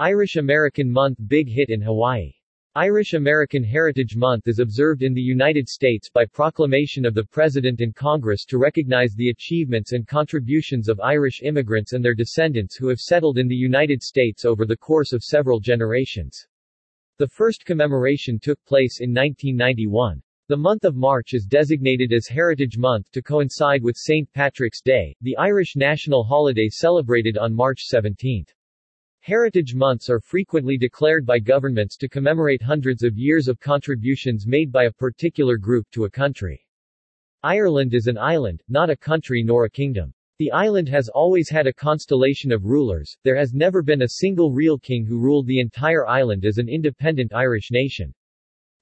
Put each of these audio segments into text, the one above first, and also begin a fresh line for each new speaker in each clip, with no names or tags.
Irish American Month Big hit in Hawaii. Irish American Heritage Month is observed in the United States by proclamation of the President and Congress to recognize the achievements and contributions of Irish immigrants and their descendants who have settled in the United States over the course of several generations. The first commemoration took place in 1991. The month of March is designated as Heritage Month to coincide with St. Patrick's Day, the Irish national holiday celebrated on March 17. Heritage months are frequently declared by governments to commemorate hundreds of years of contributions made by a particular group to a country. Ireland is an island, not a country nor a kingdom. The island has always had a constellation of rulers, there has never been a single real king who ruled the entire island as an independent Irish nation.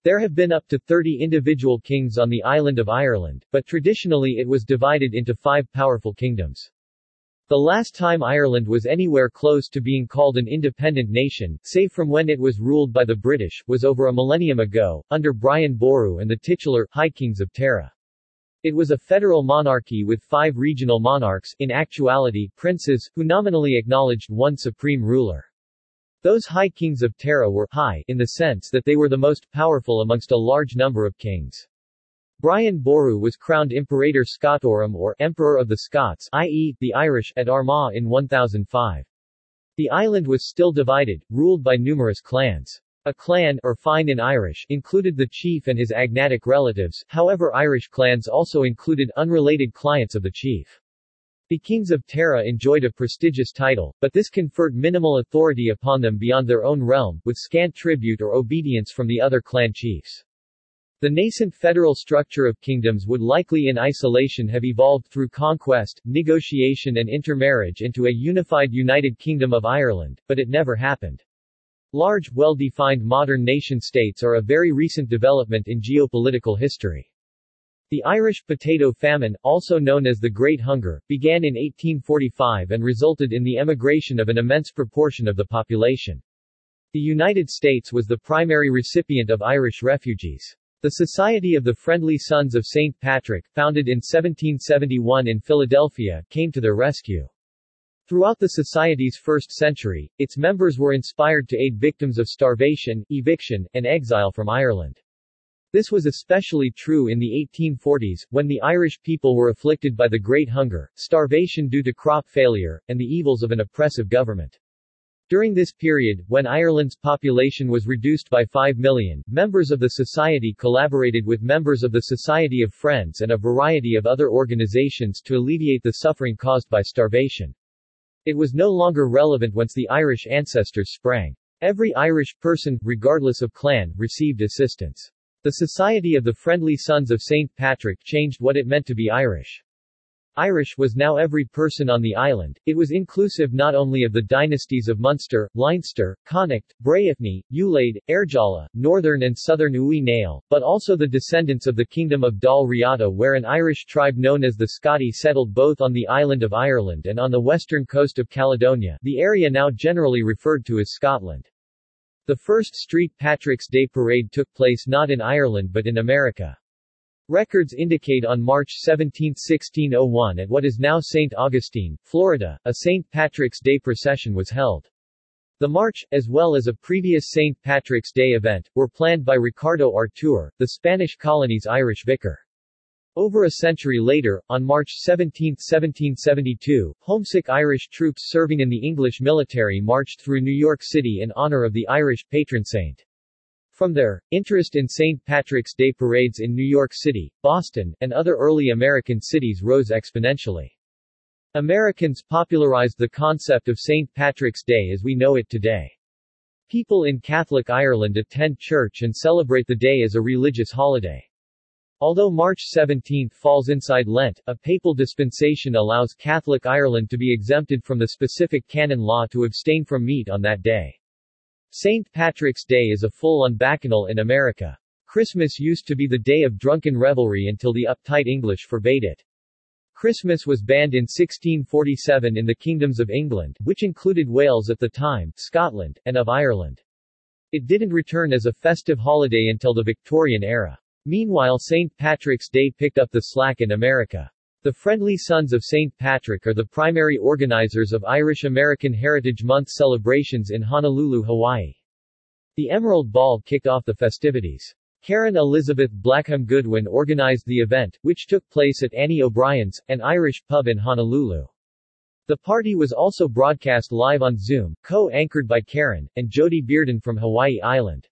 There have been up to 30 individual kings on the island of Ireland, but traditionally it was divided into five powerful kingdoms. The last time Ireland was anywhere close to being called an independent nation, save from when it was ruled by the British, was over a millennium ago, under Brian Boru and the titular High Kings of Tara. It was a federal monarchy with five regional monarchs, in actuality, princes, who nominally acknowledged one supreme ruler. Those High Kings of Tara were high in the sense that they were the most powerful amongst a large number of kings. Brian Boru was crowned Imperator Scotorum or Emperor of the Scots i.e., the Irish at Armagh in 1005. The island was still divided, ruled by numerous clans. A clan or fine in Irish included the chief and his agnatic relatives, however Irish clans also included unrelated clients of the chief. The kings of Tara enjoyed a prestigious title, but this conferred minimal authority upon them beyond their own realm, with scant tribute or obedience from the other clan chiefs. The nascent federal structure of kingdoms would likely in isolation have evolved through conquest, negotiation and intermarriage into a unified United Kingdom of Ireland, but it never happened. Large, well-defined modern nation-states are a very recent development in geopolitical history. The Irish potato famine, also known as the Great Hunger, began in 1845 and resulted in the emigration of an immense proportion of the population. The United States was the primary recipient of Irish refugees. The Society of the Friendly Sons of St. Patrick, founded in 1771 in Philadelphia, came to their rescue. Throughout the Society's first century, its members were inspired to aid victims of starvation, eviction, and exile from Ireland. This was especially true in the 1840s, when the Irish people were afflicted by the Great Hunger, starvation due to crop failure, and the evils of an oppressive government. During this period, when Ireland's population was reduced by 5 million, members of the Society collaborated with members of the Society of Friends and a variety of other organizations to alleviate the suffering caused by starvation. It was no longer relevant once the Irish ancestors sprang. Every Irish person, regardless of clan, received assistance. The Society of the Friendly Sons of St. Patrick changed what it meant to be Irish. Irish was now every person on the island. It was inclusive not only of the dynasties of Munster, Leinster, Connacht, Breffni, Ulaid, Airgala, Northern and Southern Uí Néill, but also the descendants of the Kingdom of Dal Riata where an Irish tribe known as the Scotti settled both on the island of Ireland and on the western coast of Caledonia, the area now generally referred to as Scotland. The first Street Patrick's Day parade took place not in Ireland but in America. Records indicate on March 17, 1601 at what is now St. Augustine, Florida, a St. Patrick's Day procession was held. The march, as well as a previous St. Patrick's Day event, were planned by Ricardo Artur, the Spanish colony's Irish vicar. Over a century later, on March 17, 1772, homesick Irish troops serving in the English military marched through New York City in honor of the Irish patron saint. From there, interest in St. Patrick's Day parades in New York City, Boston, and other early American cities rose exponentially. Americans popularized the concept of St. Patrick's Day as we know it today. People in Catholic Ireland attend church and celebrate the day as a religious holiday. Although March 17 falls inside Lent, a papal dispensation allows Catholic Ireland to be exempted from the specific canon law to abstain from meat on that day. St. Patrick's Day is a full-on bacchanal in America. Christmas used to be the day of drunken revelry until the uptight English forbade it. Christmas was banned in 1647 in the kingdoms of England, which included Wales at the time, Scotland, and of Ireland. It didn't return as a festive holiday until the Victorian era. Meanwhile St. Patrick's Day picked up the slack in America. The Friendly Sons of St. Patrick are the primary organizers of Irish American Heritage Month celebrations in Honolulu, Hawaii. The Emerald Ball kicked off the festivities. Karen Elizabeth Blackham Goodwin organized the event, which took place at Annie O'Brien's, an Irish pub in Honolulu. The party was also broadcast live on Zoom, co-anchored by Karen, and Jody Bearden from Hawaii Island.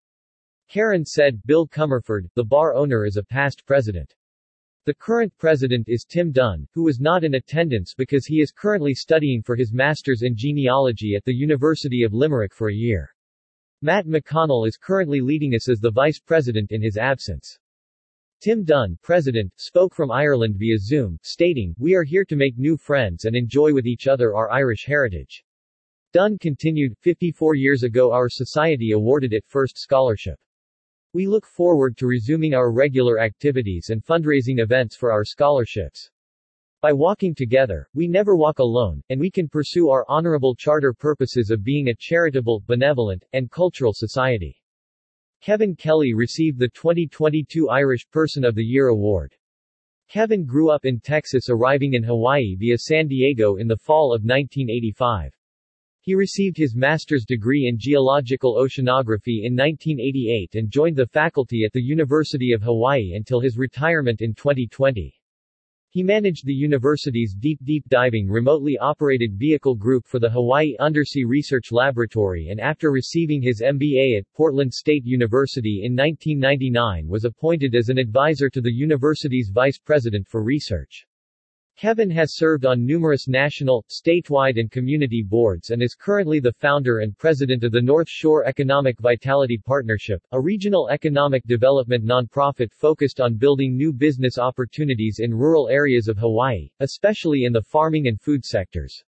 Karen said, Bill Comerford, the bar owner is a past president. The current president is Tim Dunn, who was not in attendance because he is currently studying for his master's in genealogy at the University of Limerick for a year. Matt McConnell is currently leading us as the vice president in his absence. Tim Dunn, president, spoke from Ireland via Zoom, stating, We are here to make new friends and enjoy with each other our Irish heritage. Dunn continued, 54 years ago our society awarded it first scholarship. We look forward to resuming our regular activities and fundraising events for our scholarships. By walking together, we never walk alone, and we can pursue our honorable charter purposes of being a charitable, benevolent, and cultural society. Kevin Kelly received the 2022 Irish Person of the Year award. Kevin grew up in Texas arriving in Hawaii via San Diego in the fall of 1985. He received his master's degree in geological oceanography in 1988 and joined the faculty at the University of Hawaii until his retirement in 2020. He managed the university's deep deep diving remotely operated vehicle group for the Hawaii Undersea Research Laboratory and after receiving his MBA at Portland State University in 1999 was appointed as an advisor to the university's vice president for research. Kevin has served on numerous national, statewide and community boards and is currently the founder and president of the North Shore Economic Vitality Partnership, a regional economic development nonprofit focused on building new business opportunities in rural areas of Hawaii, especially in the farming and food sectors.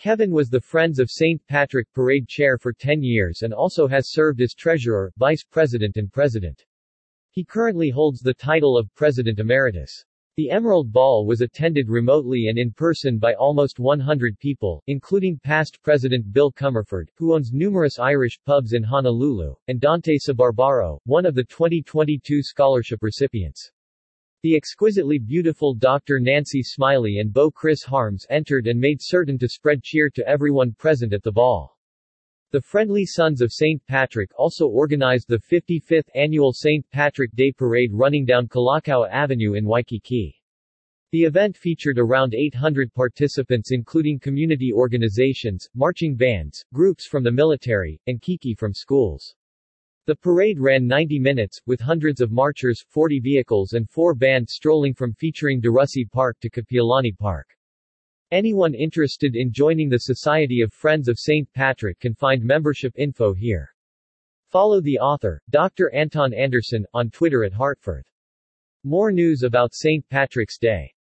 Kevin was the Friends of St. Patrick Parade Chair for 10 years and also has served as Treasurer, Vice President and President. He currently holds the title of President Emeritus. The Emerald Ball was attended remotely and in person by almost 100 people, including past President Bill Comerford, who owns numerous Irish pubs in Honolulu, and Dante Sabarbaro, one of the 2022 scholarship recipients. The exquisitely beautiful Dr. Nancy Smiley and Beau Chris Harms entered and made certain to spread cheer to everyone present at the ball. The Friendly Sons of St. Patrick also organized the 55th annual St. Patrick Day Parade running down Kalakaua Avenue in Waikiki. The event featured around 800 participants including community organizations, marching bands, groups from the military, and keiki from schools. The parade ran 90 minutes, with hundreds of marchers, 40 vehicles and four bands strolling from featuring Derussy Park to Kapiolani Park. Anyone interested in joining the Society of Friends of St. Patrick can find membership info here. Follow the author, Dr. Anton Anderson, on Twitter at Hartford. More news about St. Patrick's Day